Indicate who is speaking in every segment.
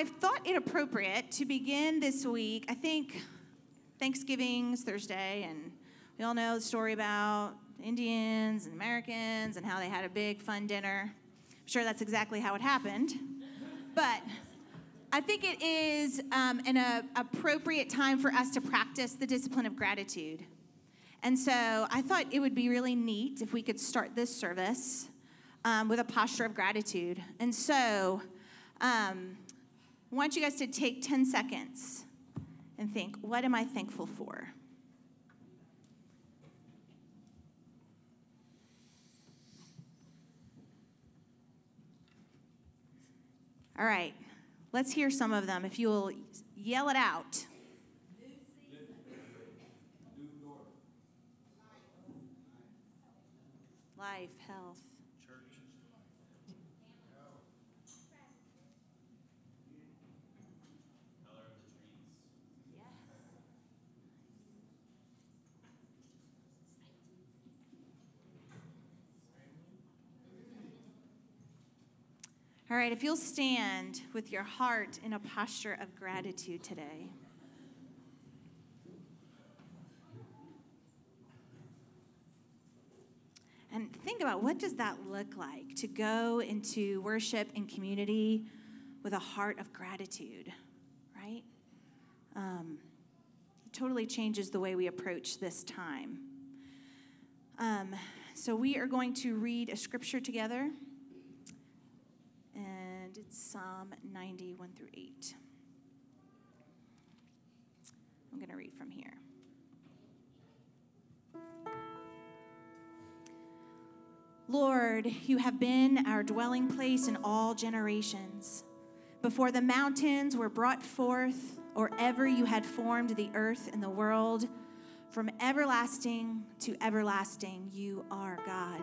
Speaker 1: I've thought it appropriate to begin this week. I think Thanksgiving's Thursday, and we all know the story about Indians and Americans and how they had a big fun dinner. I'm sure that's exactly how it happened. But I think it is um, an uh, appropriate time for us to practice the discipline of gratitude. And so I thought it would be really neat if we could start this service um, with a posture of gratitude. And so um, I want you guys to take 10 seconds and think, what am I thankful for? All right, let's hear some of them. If you'll yell it out. Life, health. All right, if you'll stand with your heart in a posture of gratitude today. And think about what does that look like to go into worship and community with a heart of gratitude, right? Um, it totally changes the way we approach this time. Um, so we are going to read a scripture together Psalm 90, 1 through 8. I'm going to read from here. Lord, you have been our dwelling place in all generations. Before the mountains were brought forth, or ever you had formed the earth and the world, from everlasting to everlasting, you are God.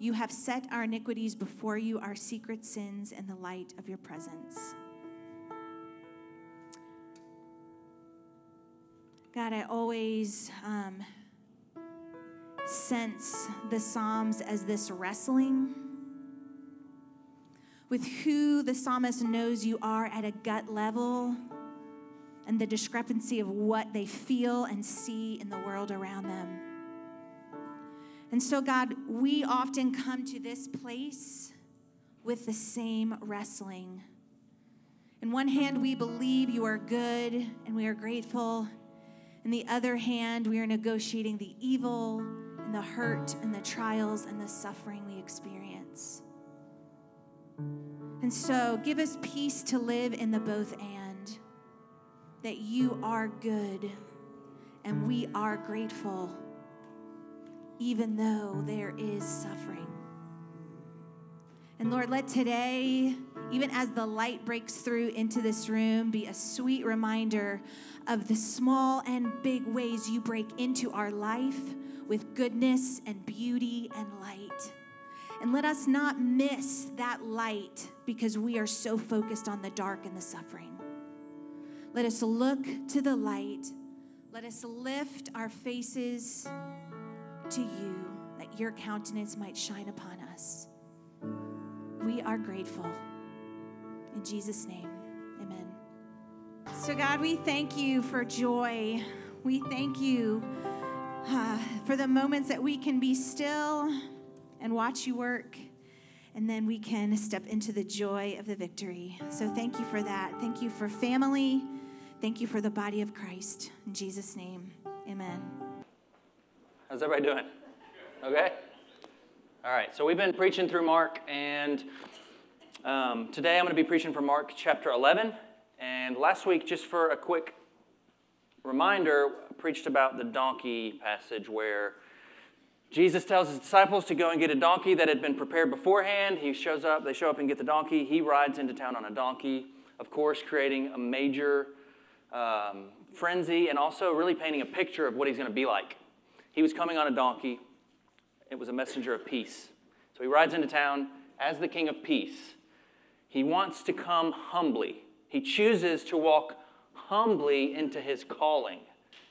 Speaker 1: You have set our iniquities before you, our secret sins in the light of your presence. God, I always um, sense the Psalms as this wrestling with who the psalmist knows you are at a gut level and the discrepancy of what they feel and see in the world around them. And so, God, we often come to this place with the same wrestling. In one hand, we believe you are good and we are grateful. In the other hand, we are negotiating the evil and the hurt and the trials and the suffering we experience. And so, give us peace to live in the both and. that you are good and we are grateful, even though there is suffering. And Lord, let today, even as the light breaks through into this room, be a sweet reminder of the small and big ways you break into our life with goodness and beauty and light. And let us not miss that light because we are so focused on the dark and the suffering. Let us look to the light. Let us lift our faces to you that your countenance might shine upon us. We are grateful. In Jesus' name, amen. So, God, we thank you for joy. We thank you uh, for the moments that we can be still and watch you work. And then we can step into the joy of the victory. So, thank you for that. Thank you for family. Thank you for the body of Christ. In Jesus' name, amen.
Speaker 2: How's everybody doing? Okay? All right, so we've been preaching through Mark, and um, today I'm going to be preaching from Mark chapter 11. And last week, just for a quick reminder, I preached about the donkey passage where Jesus tells his disciples to go and get a donkey that had been prepared beforehand. He shows up, they show up and get the donkey. He rides into town on a donkey, of course, creating a major um, frenzy and also really painting a picture of what he's going to be like. He was coming on a donkey, it was a messenger of peace. So he rides into town as the king of peace. He wants to come humbly, he chooses to walk humbly into his calling.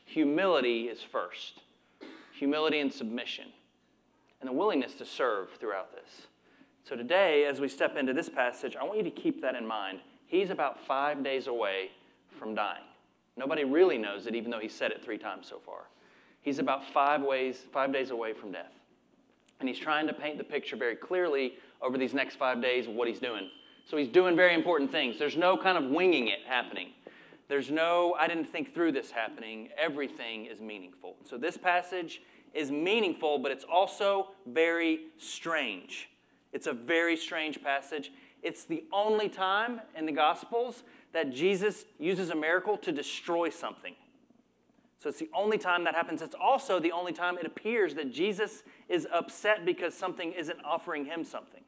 Speaker 2: Humility is first humility and submission, and the willingness to serve throughout this. So, today, as we step into this passage, I want you to keep that in mind. He's about five days away from dying. Nobody really knows it, even though he said it three times so far. He's about five, ways, five days away from death. And he's trying to paint the picture very clearly over these next five days of what he's doing. So he's doing very important things. There's no kind of winging it happening. There's no, I didn't think through this happening. Everything is meaningful. So this passage is meaningful, but it's also very strange. It's a very strange passage. It's the only time in the Gospels that Jesus uses a miracle to destroy something. So it's the only time that happens. It's also the only time it appears that Jesus is upset because something isn't offering him something.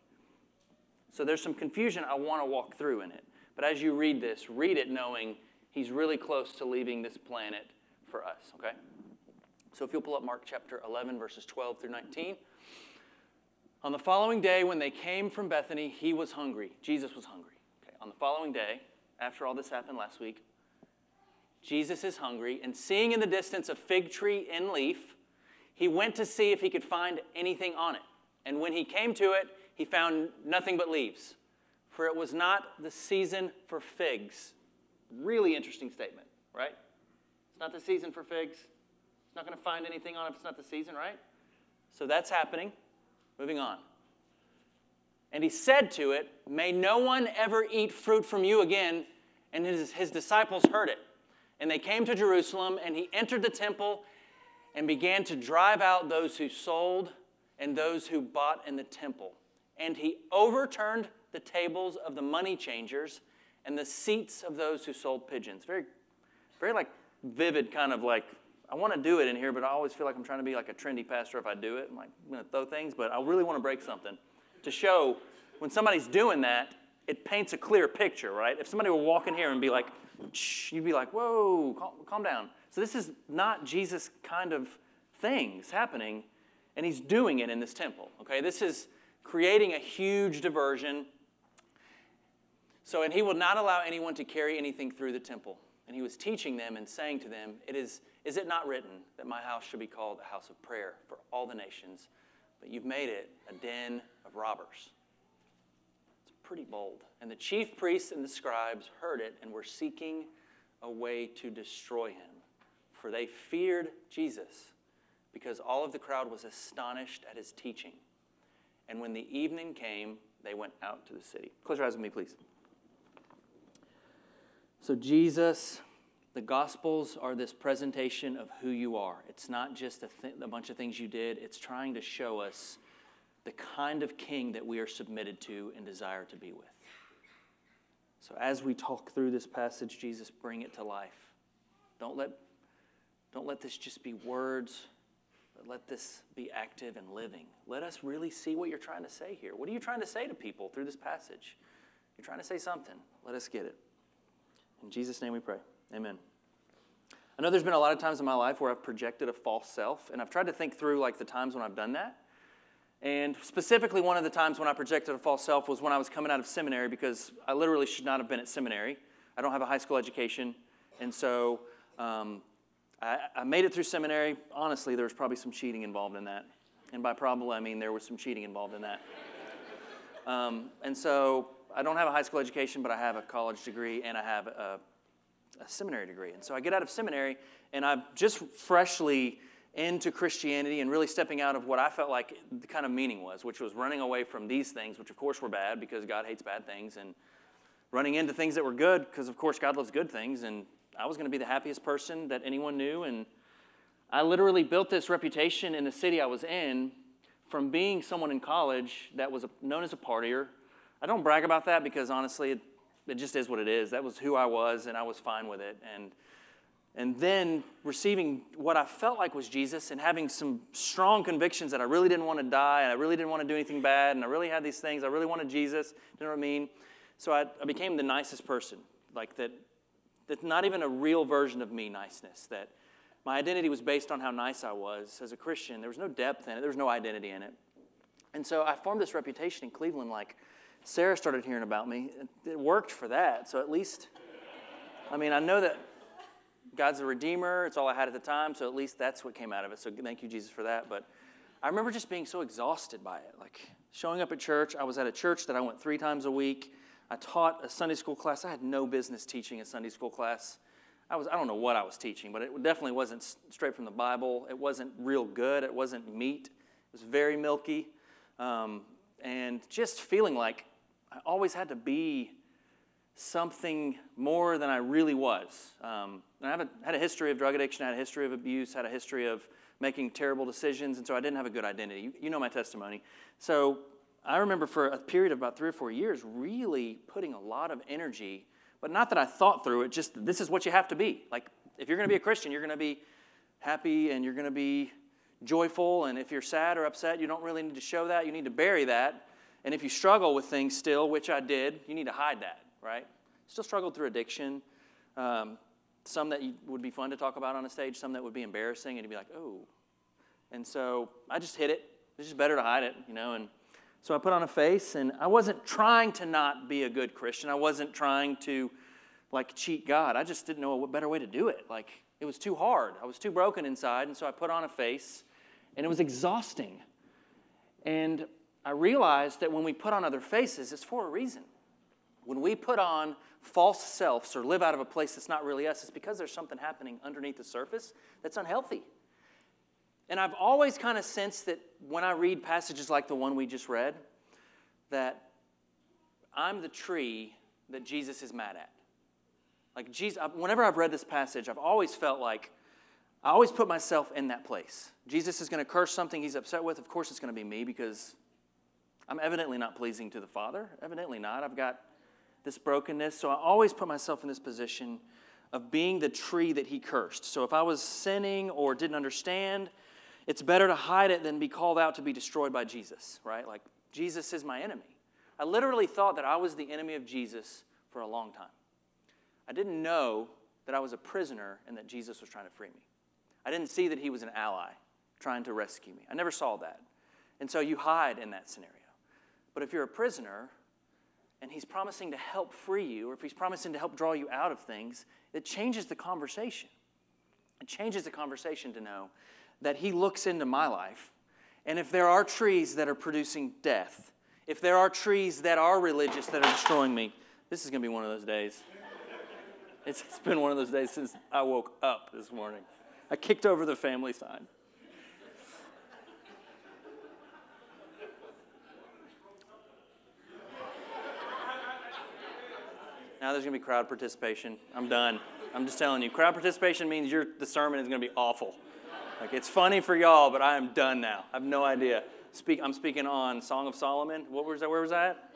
Speaker 2: So there's some confusion I want to walk through in it. But as you read this, read it knowing he's really close to leaving this planet for us, okay? So if you'll pull up Mark chapter 11, verses 12 through 19. On the following day, when they came from Bethany, he was hungry. Jesus was hungry. Okay. On the following day, after all this happened last week, Jesus is hungry, and seeing in the distance a fig tree in leaf, he went to see if he could find anything on it. And when he came to it, he found nothing but leaves, for it was not the season for figs. Really interesting statement, right? It's not the season for figs. It's not going to find anything on it if it's not the season, right? So that's happening. Moving on. And he said to it, May no one ever eat fruit from you again. And his, his disciples heard it. And they came to Jerusalem, and he entered the temple and began to drive out those who sold and those who bought in the temple. And he overturned the tables of the money changers and the seats of those who sold pigeons. Very, very like vivid kind of like, I want to do it in here, but I always feel like I'm trying to be like a trendy pastor if I do it. I'm like, I'm going to throw things, but I really want to break something to show when somebody's doing that, it paints a clear picture, right? If somebody were walking here and be like, you'd be like, whoa, calm, calm down. So this is not Jesus kind of things happening, and he's doing it in this temple, okay? This is creating a huge diversion. So, and he will not allow anyone to carry anything through the temple. And he was teaching them and saying to them, It is, is it not written that my house should be called a house of prayer for all the nations? But you've made it a den of robbers. Pretty bold. And the chief priests and the scribes heard it and were seeking a way to destroy him. For they feared Jesus, because all of the crowd was astonished at his teaching. And when the evening came, they went out to the city. Close your eyes with me, please. So, Jesus, the Gospels are this presentation of who you are. It's not just a, th- a bunch of things you did, it's trying to show us the kind of king that we are submitted to and desire to be with. So, as we talk through this passage, Jesus, bring it to life. Don't let, don't let this just be words, but let this be active and living. Let us really see what you're trying to say here. What are you trying to say to people through this passage? You're trying to say something. Let us get it. In Jesus' name we pray. Amen. I know there's been a lot of times in my life where I've projected a false self, and I've tried to think through like the times when I've done that. And specifically, one of the times when I projected a false self was when I was coming out of seminary because I literally should not have been at seminary. I don't have a high school education. And so um, I, I made it through seminary. Honestly, there was probably some cheating involved in that. And by probably, I mean there was some cheating involved in that. Um, and so I don't have a high school education, but I have a college degree and I have a, a seminary degree. And so I get out of seminary and I'm just freshly into Christianity and really stepping out of what I felt like the kind of meaning was, which was running away from these things, which of course were bad because God hates bad things, and running into things that were good because of course God loves good things. And I was going to be the happiest person that anyone knew. And I literally built this reputation in the city I was in from being someone in college that was known as a partier. I don't brag about that because honestly, it, it just is what it is. That was who I was, and I was fine with it. And and then receiving what I felt like was Jesus and having some strong convictions that I really didn't want to die and I really didn't want to do anything bad and I really had these things. I really wanted Jesus. You know what I mean? So I, I became the nicest person. Like that, that's not even a real version of me niceness. That my identity was based on how nice I was as a Christian. There was no depth in it, there was no identity in it. And so I formed this reputation in Cleveland. Like Sarah started hearing about me. It worked for that. So at least, I mean, I know that God's a redeemer. It's all I had at the time, so at least that's what came out of it. So thank you, Jesus, for that. But I remember just being so exhausted by it. Like showing up at church, I was at a church that I went three times a week. I taught a Sunday school class. I had no business teaching a Sunday school class. I was I don't know what I was teaching, but it definitely wasn't straight from the Bible. It wasn't real good. It wasn't meat. It was very milky, um, and just feeling like I always had to be something more than I really was. Um, I had a history of drug addiction, I had a history of abuse, had a history of making terrible decisions, and so I didn't have a good identity. You, you know my testimony. So I remember for a period of about three or four years really putting a lot of energy, but not that I thought through it, just this is what you have to be. Like, if you're going to be a Christian, you're going to be happy and you're going to be joyful, and if you're sad or upset, you don't really need to show that. You need to bury that. And if you struggle with things still, which I did, you need to hide that right? Still struggled through addiction. Um, some that would be fun to talk about on a stage, some that would be embarrassing, and you'd be like, oh. And so I just hid it. It's just better to hide it, you know. And so I put on a face, and I wasn't trying to not be a good Christian. I wasn't trying to like cheat God. I just didn't know a better way to do it. Like it was too hard. I was too broken inside, and so I put on a face, and it was exhausting. And I realized that when we put on other faces, it's for a reason. When we put on false selves or live out of a place that's not really us, it's because there's something happening underneath the surface that's unhealthy. And I've always kind of sensed that when I read passages like the one we just read, that I'm the tree that Jesus is mad at. Like Jesus, whenever I've read this passage, I've always felt like I always put myself in that place. Jesus is going to curse something he's upset with. Of course, it's going to be me because I'm evidently not pleasing to the Father. Evidently not. I've got this brokenness. So I always put myself in this position of being the tree that he cursed. So if I was sinning or didn't understand, it's better to hide it than be called out to be destroyed by Jesus, right? Like, Jesus is my enemy. I literally thought that I was the enemy of Jesus for a long time. I didn't know that I was a prisoner and that Jesus was trying to free me. I didn't see that he was an ally trying to rescue me. I never saw that. And so you hide in that scenario. But if you're a prisoner, and he's promising to help free you, or if he's promising to help draw you out of things, it changes the conversation. It changes the conversation to know that he looks into my life, and if there are trees that are producing death, if there are trees that are religious that are destroying me, this is going to be one of those days. It's, it's been one of those days since I woke up this morning. I kicked over the family sign. Now there's going to be crowd participation. I'm done. I'm just telling you, crowd participation means your the sermon is going to be awful. Like it's funny for y'all, but I am done now. I have no idea. Speak. I'm speaking on Song of Solomon. What was that? Where was that?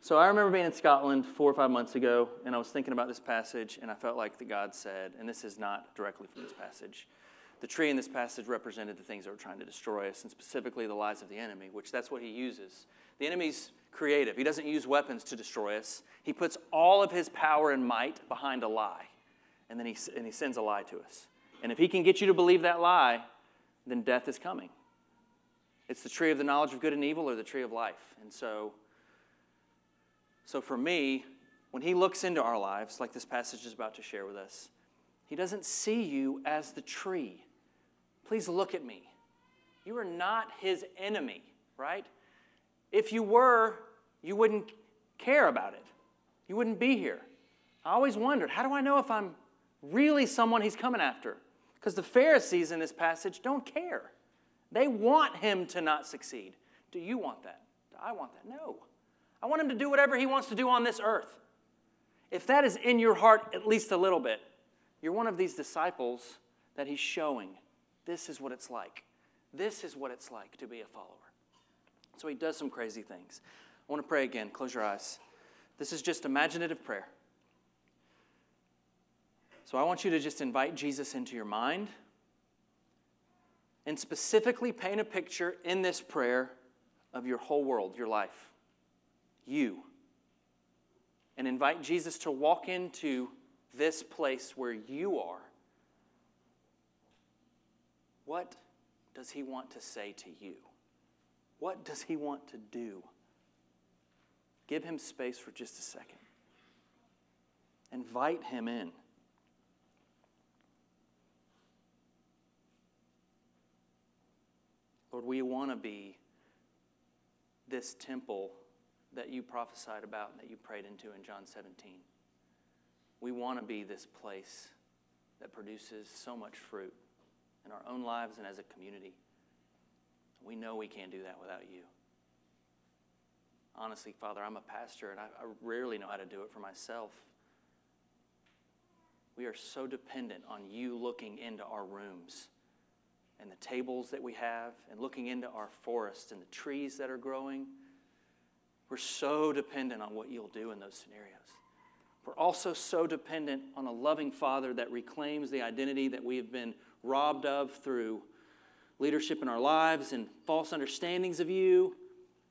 Speaker 2: So I remember being in Scotland four or five months ago, and I was thinking about this passage, and I felt like the God said, and this is not directly from this passage. The tree in this passage represented the things that were trying to destroy us, and specifically the lies of the enemy, which that's what he uses. The enemy's creative. He doesn't use weapons to destroy us. He puts all of his power and might behind a lie, and then he, and he sends a lie to us. And if he can get you to believe that lie, then death is coming. It's the tree of the knowledge of good and evil or the tree of life. And so so for me, when he looks into our lives, like this passage is about to share with us, he doesn't see you as the tree. Please look at me. You are not his enemy, right? If you were, you wouldn't care about it. You wouldn't be here. I always wondered, how do I know if I'm really someone he's coming after? Because the Pharisees in this passage don't care. They want him to not succeed. Do you want that? Do I want that? No. I want him to do whatever he wants to do on this earth. If that is in your heart at least a little bit, you're one of these disciples that he's showing this is what it's like. This is what it's like to be a follower. So he does some crazy things. I want to pray again. Close your eyes. This is just imaginative prayer. So I want you to just invite Jesus into your mind and specifically paint a picture in this prayer of your whole world, your life you and invite Jesus to walk into this place where you are, what does he want to say to you? What does he want to do? Give him space for just a second. Invite him in. Lord, we want to be this temple that you prophesied about and that you prayed into in John 17. We want to be this place that produces so much fruit in our own lives and as a community. We know we can't do that without you. Honestly, Father, I'm a pastor and I, I rarely know how to do it for myself. We are so dependent on you looking into our rooms and the tables that we have and looking into our forests and the trees that are growing we're so dependent on what you'll do in those scenarios. We're also so dependent on a loving Father that reclaims the identity that we have been robbed of through leadership in our lives and false understandings of you.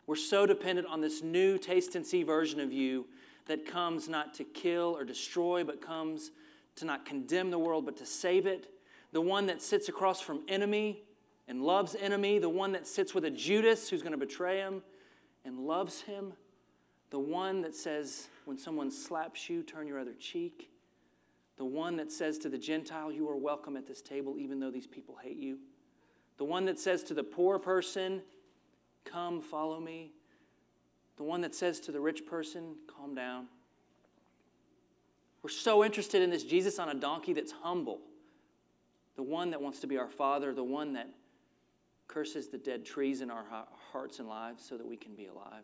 Speaker 2: We're so dependent on this new taste and see version of you that comes not to kill or destroy, but comes to not condemn the world, but to save it. The one that sits across from enemy and loves enemy, the one that sits with a Judas who's going to betray him and loves him, the one that says, when someone slaps you, turn your other cheek, the one that says to the Gentile, You are welcome at this table, even though these people hate you, the one that says to the poor person, Come, follow me, the one that says to the rich person, Calm down. We're so interested in this Jesus on a donkey that's humble, the one that wants to be our Father, the one that curses the dead trees in our hearts and lives so that we can be alive.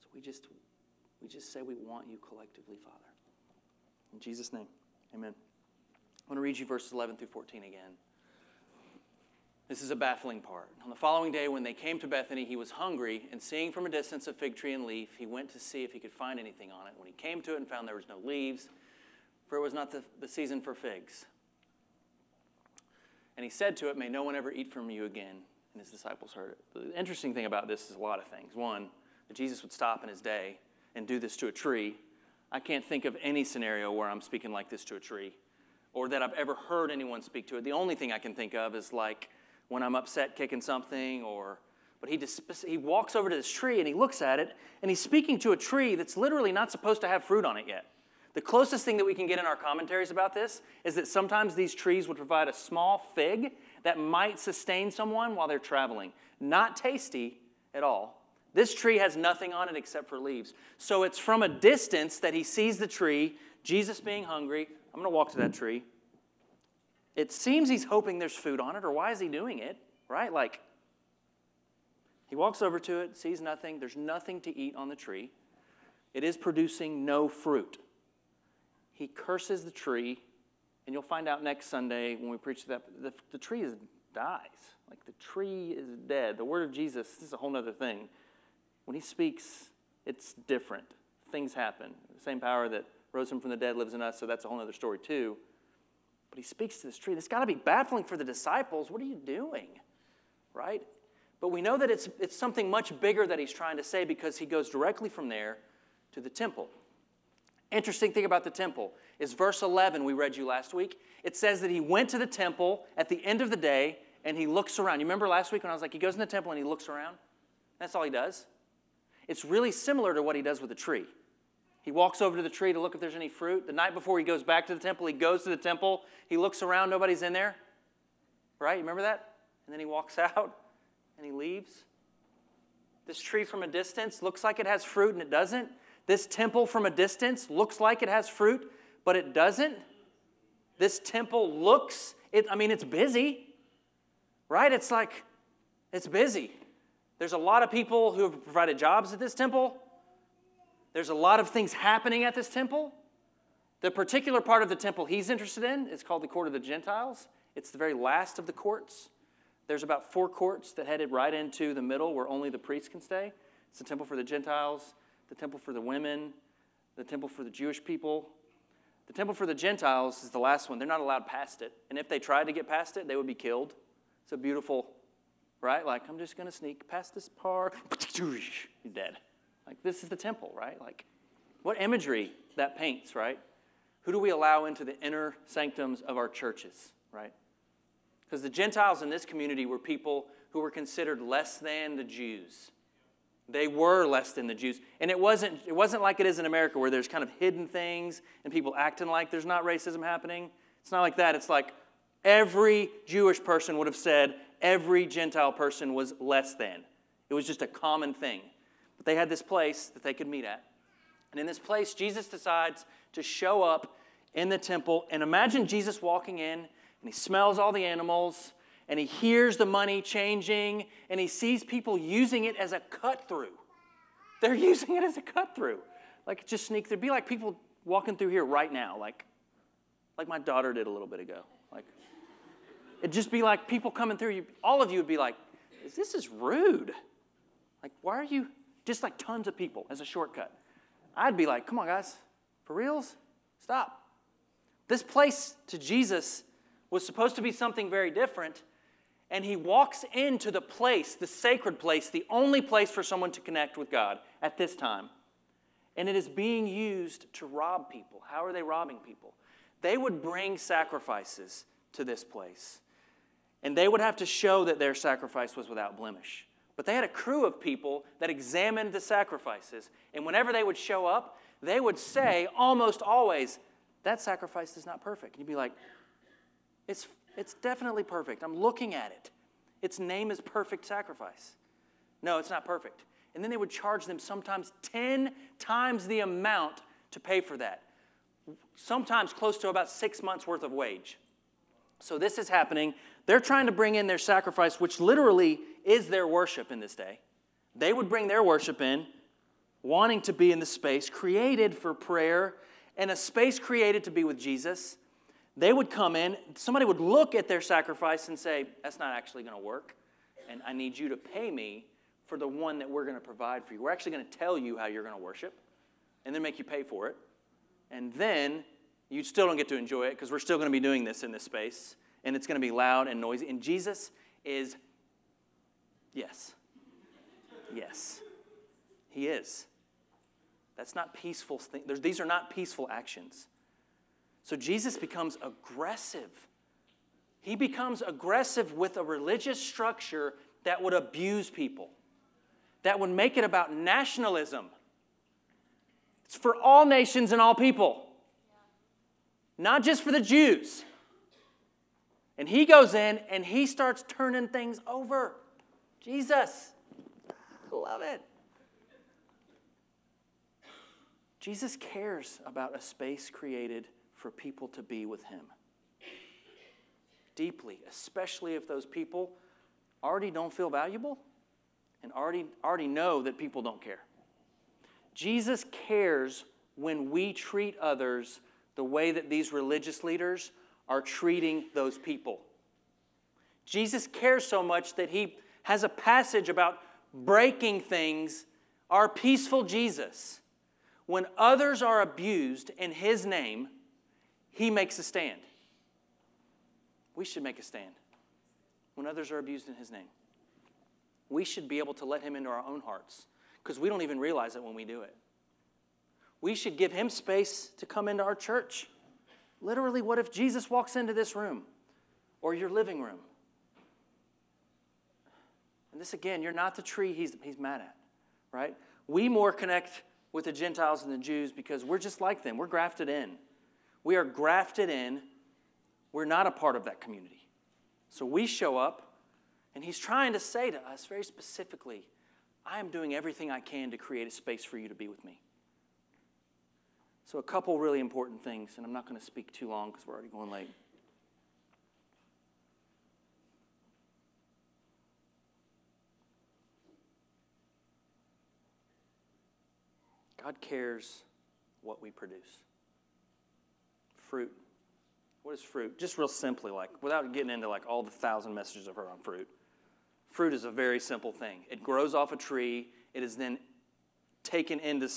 Speaker 2: So we just we just say we want you collectively, Father. In Jesus' name, amen. I want to read you verses 11 through 14 again. This is a baffling part. On the following day, when they came to Bethany, he was hungry, and seeing from a distance a fig tree and leaf, he went to see if he could find anything on it. When he came to it and found there was no leaves, for it was not the, the season for figs. And he said to it, May no one ever eat from you again. And his disciples heard it. The interesting thing about this is a lot of things. One, that Jesus would stop in his day and do this to a tree. I can't think of any scenario where I'm speaking like this to a tree or that I've ever heard anyone speak to it. The only thing I can think of is like when I'm upset kicking something or but he, just, he walks over to this tree and he looks at it and he's speaking to a tree that's literally not supposed to have fruit on it yet. The closest thing that we can get in our commentaries about this is that sometimes these trees would provide a small fig that might sustain someone while they're traveling. Not tasty at all. This tree has nothing on it except for leaves. So it's from a distance that he sees the tree, Jesus being hungry. I'm going to walk to that tree. It seems he's hoping there's food on it, or why is he doing it? Right? Like, he walks over to it, sees nothing. There's nothing to eat on the tree. It is producing no fruit he curses the tree, and you'll find out next Sunday when we preach that the, the tree is, dies. Like the tree is dead. The word of Jesus, this is a whole other thing. When he speaks, It's different. Things happen. The same power that rose him from the dead lives in us, so that's a whole other story, too. But he speaks to this tree. Has got to be baffling for the disciples. What are you doing? Right? But we know that it's, it's something much bigger that he's trying to say because he goes directly from there to the temple. Interesting thing about the temple is verse 11 we read you last week. It says that he went to the temple at the end of the day and he looks around. You remember last week when I was like, he goes in the temple and he looks around? That's all he does. It's really similar to what he does with the tree. He walks over to the tree to look if there's any fruit. The night before he goes back to the temple, he goes to the temple. He looks around, nobody's in there. Right? You remember that? And then he walks out and he leaves. This tree from a distance looks like it has fruit and it doesn't. This temple from a distance looks like it has fruit, but it doesn't. This temple looks, it, I mean, it's busy, right? It's like, it's busy. There's a lot of people who have provided jobs at this temple. There's a lot of things happening at this temple. The particular part of the temple he's interested in is called the Court of the Gentiles. It's the very last of the courts. There's about four courts that headed right into the middle where only the priests can stay. It's the temple for the Gentiles, the temple for the women, the temple for the Jewish people. The temple for the Gentiles is the last one. They're not allowed past it. And if they tried to get past it, they would be killed. It's a beautiful, right? Like, I'm just going to sneak past this part. You're dead. Like, this is the temple, right? Like, what imagery that paints, right? Who do we allow into the inner sanctums of our churches, right? Because the Gentiles in this community were people who were considered less than the Jews. They were less than the Jews. And it wasn't, it wasn't like it is in America where there's kind of hidden things and people acting like there's not racism happening. It's not like that. It's like every Jewish person would have said every Gentile person was less than. It was just a common thing. But they had this place that they could meet at. And in this place, Jesus decides to show up in the temple. And imagine Jesus walking in and he smells all the animals and he hears the money changing and he sees people using it as a cut through. They're using it as a cut through. Like just sneak. There'd be like people walking through here right now, like, like my daughter did a little bit ago. Like, it'd just be like people coming through. You, all of you would be like, "This is rude." Like, why are you just like tons of people as a shortcut? I'd be like, "Come on, guys, for reals, stop." This place to Jesus was supposed to be something very different, and he walks into the place, the sacred place, the only place for someone to connect with God at this time. And it is being used to rob people. How are they robbing people? They would bring sacrifices to this place, and they would have to show that their sacrifice was without blemish. But they had a crew of people that examined the sacrifices, and whenever they would show up, they would say almost always, That sacrifice is not perfect. And you'd be like, It's it's definitely perfect. I'm looking at it. Its name is perfect sacrifice. No, it's not perfect. And then they would charge them sometimes 10 times the amount to pay for that, sometimes close to about six months' worth of wage. So this is happening. They're trying to bring in their sacrifice, which literally is their worship in this day. They would bring their worship in, wanting to be in the space created for prayer and a space created to be with Jesus they would come in, somebody would look at their sacrifice and say, That's not actually going to work. And I need you to pay me for the one that we're going to provide for you. We're actually going to tell you how you're going to worship and then make you pay for it. And then you still don't get to enjoy it because we're still going to be doing this in this space. And it's going to be loud and noisy. And Jesus is, yes. Yes. He is. That's not peaceful. These are not peaceful actions. So Jesus becomes aggressive. He becomes aggressive with a religious structure that would abuse people, that would make it about nationalism. It's for all nations and all people, not just for the Jews. And he goes in and he starts turning things over. Jesus, I love it. Jesus cares about a space created for people to be with Him. Deeply, especially if those people already don't feel valuable and already, already know that people don't care. Jesus cares when we treat others the way that these religious leaders are treating those people. Jesus cares so much that he has a passage about breaking things our peaceful Jesus, when others are abused in his name, he makes a stand. We should make a stand when others are abused in his name. We should be able to let him into our own hearts because we don't even realize it when we do it. We should give him space to come into our church. Literally, what if Jesus walks into this room or your living room? And this again, you're not the tree he's, he's mad at, right? We more connect with the Gentiles and the Jews because we're just like them. We're grafted in. We are grafted in. We're not a part of that community. So we show up, and he's trying to say to us very specifically, I am doing everything I can to create a space for you to be with me. So, a couple really important things, and I'm not going to speak too long because we're already going late. God cares what we produce. Fruit. What is fruit? Just real simply, like without getting into like all the thousand messages I've heard on fruit. Fruit is a very simple thing. It grows off a tree. It is then taken into.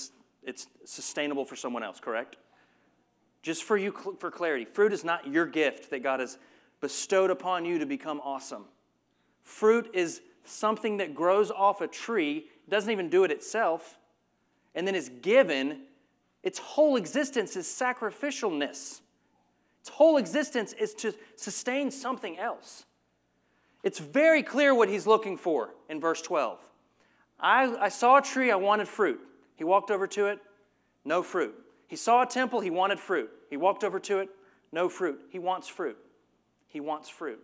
Speaker 2: It's sustainable for someone else. Correct? Just for you, for clarity, fruit is not your gift that God has bestowed upon you to become awesome. Fruit is something that grows off a tree. Doesn't even do it itself and then is given, its whole existence is sacrificialness. Its whole existence is to sustain something else. It's very clear what he's looking for in verse 12. I, I saw a tree, I wanted fruit. He walked over to it, no fruit. He saw a temple, he wanted fruit. He walked over to it, no fruit. He wants fruit. He wants fruit.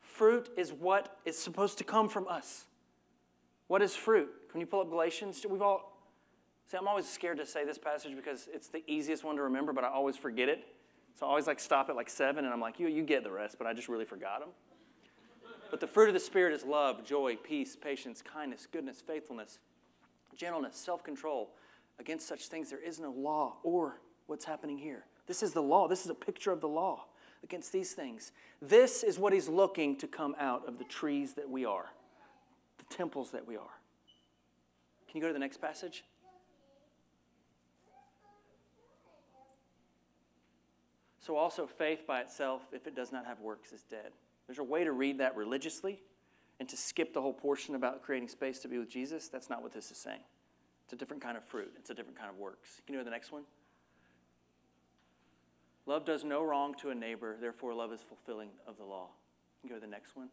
Speaker 2: Fruit is what is supposed to come from us. What is fruit? Can you pull up Galatians? We've all See, I'm always scared to say this passage because it's the easiest one to remember, but I always forget it. So I always like stop at like seven, and I'm like, you, you get the rest, but I just really forgot them. But the fruit of the Spirit is love, joy, peace, patience, kindness, goodness, faithfulness, gentleness, self control. Against such things, there is no law or what's happening here. This is the law. This is a picture of the law against these things. This is what he's looking to come out of the trees that we are, the temples that we are. Can you go to the next passage? So, also, faith by itself, if it does not have works, is dead. There's a way to read that religiously and to skip the whole portion about creating space to be with Jesus. That's not what this is saying. It's a different kind of fruit, it's a different kind of works. Can you go to the next one? Love does no wrong to a neighbor, therefore, love is fulfilling of the law. Can you go to the next one?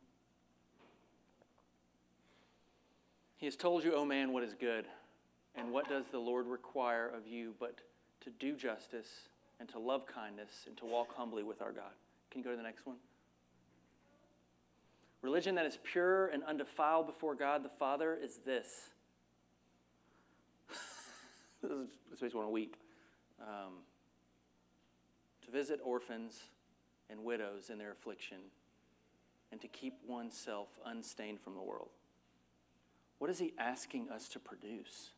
Speaker 2: He has told you, O oh man, what is good. And what does the Lord require of you but to do justice and to love kindness and to walk humbly with our God. Can you go to the next one? Religion that is pure and undefiled before God the Father is this. this makes me want to weep. Um, to visit orphans and widows in their affliction and to keep oneself unstained from the world. What is he asking us to produce?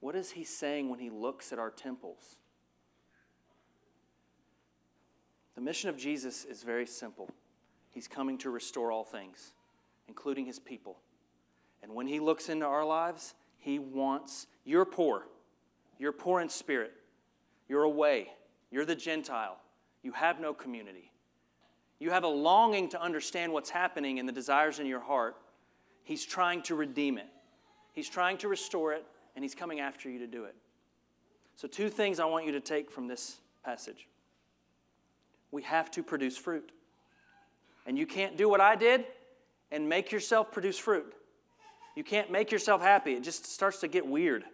Speaker 2: What is he saying when he looks at our temples? The mission of Jesus is very simple. He's coming to restore all things, including his people. And when he looks into our lives, he wants, you're poor. You're poor in spirit. You're away. You're the Gentile. You have no community. You have a longing to understand what's happening and the desires in your heart. He's trying to redeem it, He's trying to restore it, and He's coming after you to do it. So, two things I want you to take from this passage we have to produce fruit. And you can't do what I did and make yourself produce fruit. You can't make yourself happy. It just starts to get weird.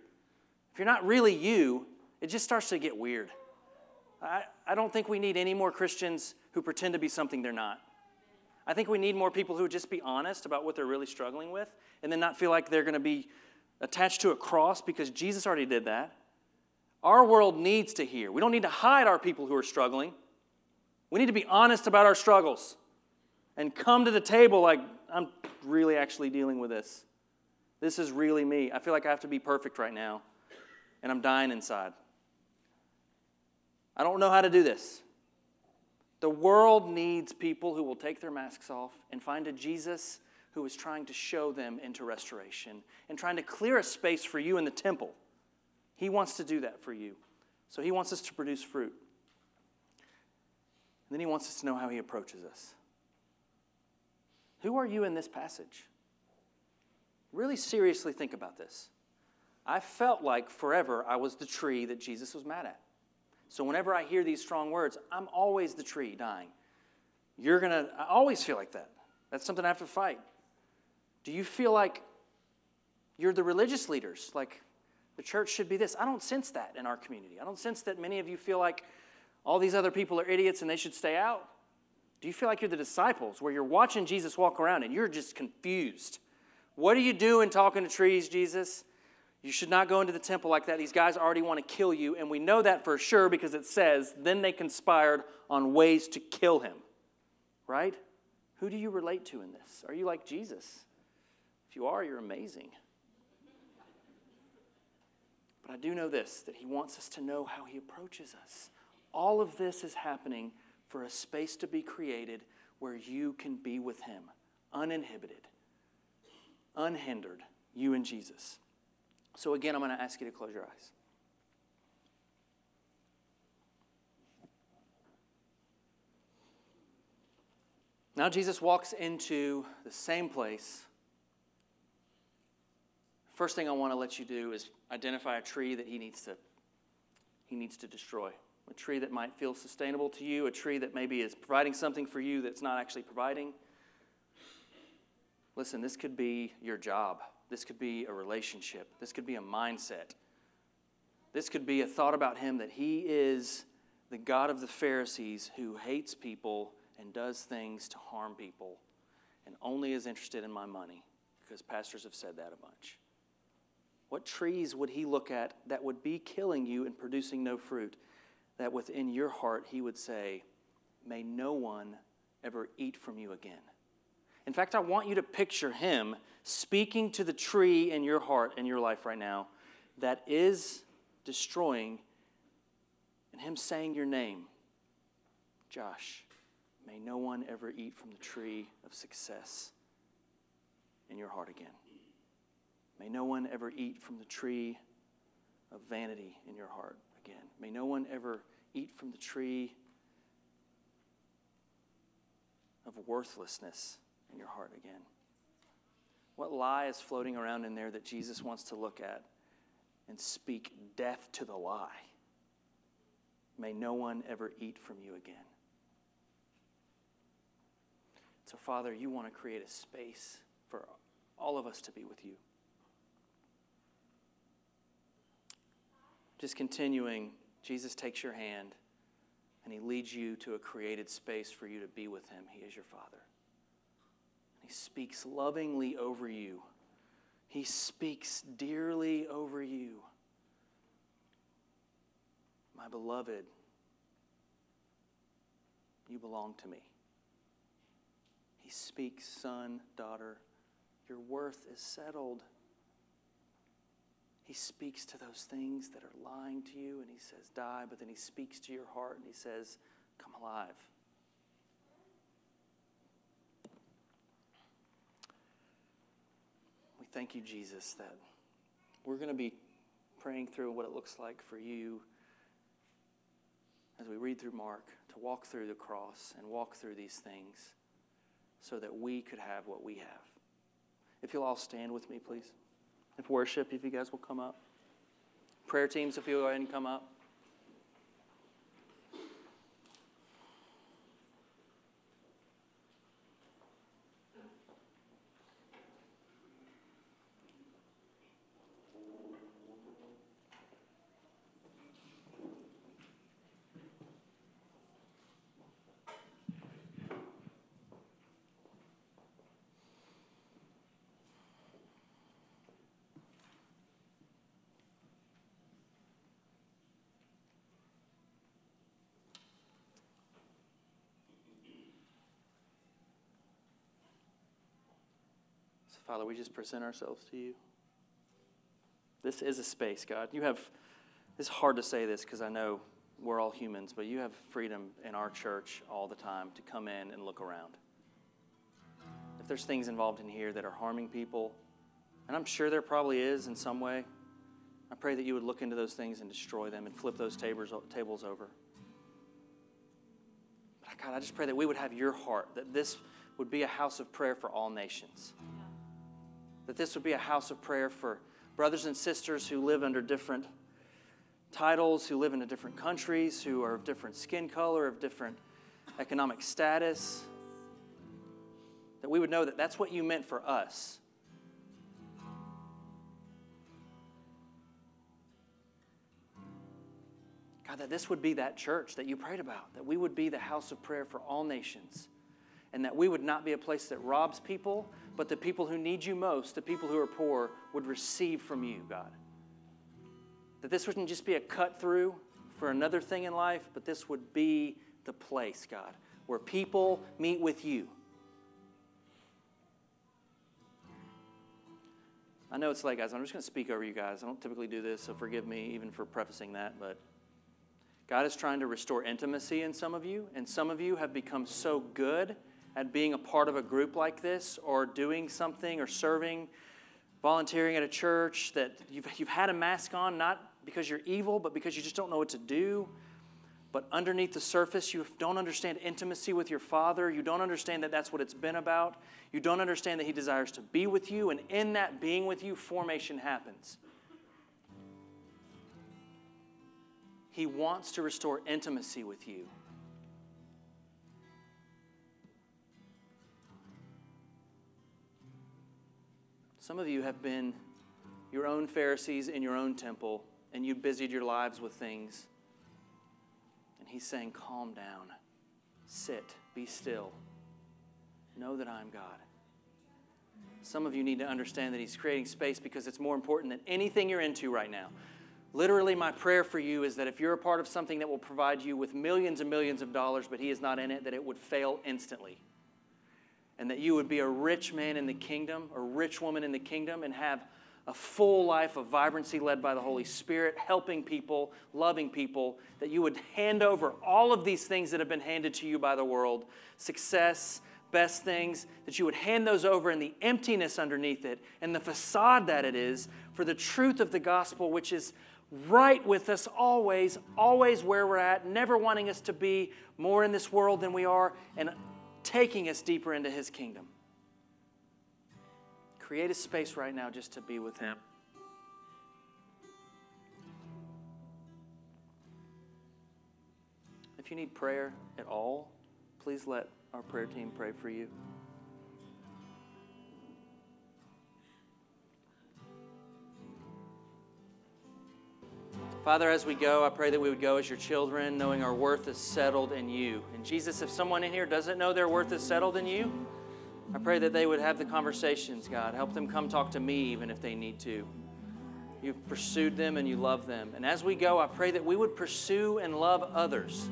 Speaker 2: If you're not really you, it just starts to get weird. I, I don't think we need any more Christians who pretend to be something they're not. I think we need more people who just be honest about what they're really struggling with and then not feel like they're going to be attached to a cross because Jesus already did that. Our world needs to hear. We don't need to hide our people who are struggling. We need to be honest about our struggles and come to the table like, I'm really actually dealing with this. This is really me. I feel like I have to be perfect right now, and I'm dying inside. I don't know how to do this. The world needs people who will take their masks off and find a Jesus who is trying to show them into restoration and trying to clear a space for you in the temple. He wants to do that for you. So he wants us to produce fruit. And then he wants us to know how he approaches us. Who are you in this passage? Really seriously think about this. I felt like forever I was the tree that Jesus was mad at. So whenever I hear these strong words, I'm always the tree dying. You're going to, I always feel like that. That's something I have to fight. Do you feel like you're the religious leaders? Like the church should be this? I don't sense that in our community. I don't sense that many of you feel like all these other people are idiots and they should stay out. Do you feel like you're the disciples where you're watching Jesus walk around and you're just confused? What are you doing talking to trees, Jesus? You should not go into the temple like that. These guys already want to kill you, and we know that for sure because it says, then they conspired on ways to kill him. Right? Who do you relate to in this? Are you like Jesus? If you are, you're amazing. But I do know this that he wants us to know how he approaches us. All of this is happening for a space to be created where you can be with him, uninhibited, unhindered, you and Jesus. So, again, I'm going to ask you to close your eyes. Now, Jesus walks into the same place. First thing I want to let you do is identify a tree that he needs to, he needs to destroy. A tree that might feel sustainable to you, a tree that maybe is providing something for you that's not actually providing. Listen, this could be your job. This could be a relationship. This could be a mindset. This could be a thought about him that he is the God of the Pharisees who hates people and does things to harm people and only is interested in my money because pastors have said that a bunch. What trees would he look at that would be killing you and producing no fruit? That within your heart he would say, May no one ever eat from you again. In fact, I want you to picture him speaking to the tree in your heart, in your life right now, that is destroying, and him saying your name Josh, may no one ever eat from the tree of success in your heart again. May no one ever eat from the tree of vanity in your heart again. May no one ever eat from the tree of worthlessness in your heart again. What lie is floating around in there that Jesus wants to look at and speak death to the lie? May no one ever eat from you again. So, Father, you want to create a space for all of us to be with you. Just continuing, Jesus takes your hand and he leads you to a created space for you to be with him. He is your Father. He speaks lovingly over you. He speaks dearly over you. My beloved, you belong to me. He speaks, son, daughter, your worth is settled. He speaks to those things that are lying to you and he says, die, but then he speaks to your heart and he says, come alive. We thank you, Jesus, that we're going to be praying through what it looks like for you as we read through Mark to walk through the cross and walk through these things so that we could have what we have. If you'll all stand with me, please. If worship, if you guys will come up. Prayer teams, if you'll go ahead and come up. Father, we just present ourselves to you. This is a space, God. You have, it's hard to say this because I know we're all humans, but you have freedom in our church all the time to come in and look around. If there's things involved in here that are harming people, and I'm sure there probably is in some way, I pray that you would look into those things and destroy them and flip those tables, tables over. But God, I just pray that we would have your heart, that this would be a house of prayer for all nations. That this would be a house of prayer for brothers and sisters who live under different titles, who live in different countries, who are of different skin color, of different economic status. That we would know that that's what you meant for us. God, that this would be that church that you prayed about, that we would be the house of prayer for all nations, and that we would not be a place that robs people, but the people who need you most, the people who are poor, would receive from you, God. That this wouldn't just be a cut through for another thing in life, but this would be the place, God, where people meet with you. I know it's late, guys. I'm just going to speak over you guys. I don't typically do this, so forgive me even for prefacing that, but God is trying to restore intimacy in some of you, and some of you have become so good at being a part of a group like this or doing something or serving, volunteering at a church that you've, you've had a mask on, not because you're evil, but because you just don't know what to do. But underneath the surface, you don't understand intimacy with your Father. You don't understand that that's what it's been about. You don't understand that He desires to be with you, and in that being with you, formation happens. He wants to restore intimacy with you. Some of you have been your own Pharisees in your own temple, and you busied your lives with things. And He's saying, Calm down, sit, be still, know that I'm God. Some of you need to understand that He's creating space because it's more important than anything you're into right now. Literally, my prayer for you is that if you're a part of something that will provide you with millions and millions of dollars, but He is not in it, that it would fail instantly and that you would be a rich man in the kingdom, a rich woman in the kingdom, and have a full life of vibrancy led by the Holy Spirit, helping people, loving people, that you would hand over all of these things that have been handed to you by the world success, best things, that you would hand those over in the emptiness underneath it and the facade that it is for the truth of the gospel, which is right with us always, always where we're at, never wanting us to be more in this world than we are, and taking us deeper into His kingdom. Create a space right now just to be with Him. If you need prayer at all, please let our prayer team pray for you. Father, as we go, I pray that we would go as your children, knowing our worth is settled in you. And Jesus, if someone in here doesn't know their worth is settled in you, I pray that they would have the conversations, God. Help them come talk to me even if they need to. You've pursued them and you love them. And as we go, I pray that we would pursue and love others.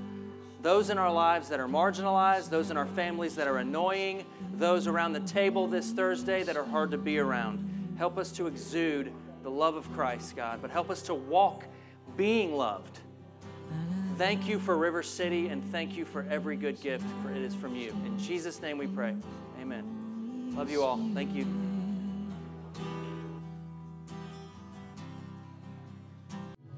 Speaker 2: Those in our lives that are marginalized, those in our families that are annoying, those around the table this Thursday that are hard to be around. Help us to exude the love of Christ, God, but help us to walk being loved. Thank you for River City and thank you for every good gift, for it is from you. In Jesus' name we pray. Amen. Love you all. Thank you.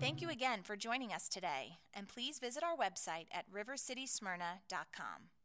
Speaker 3: Thank you again for joining us today, and please visit our website at rivercitysmyrna.com.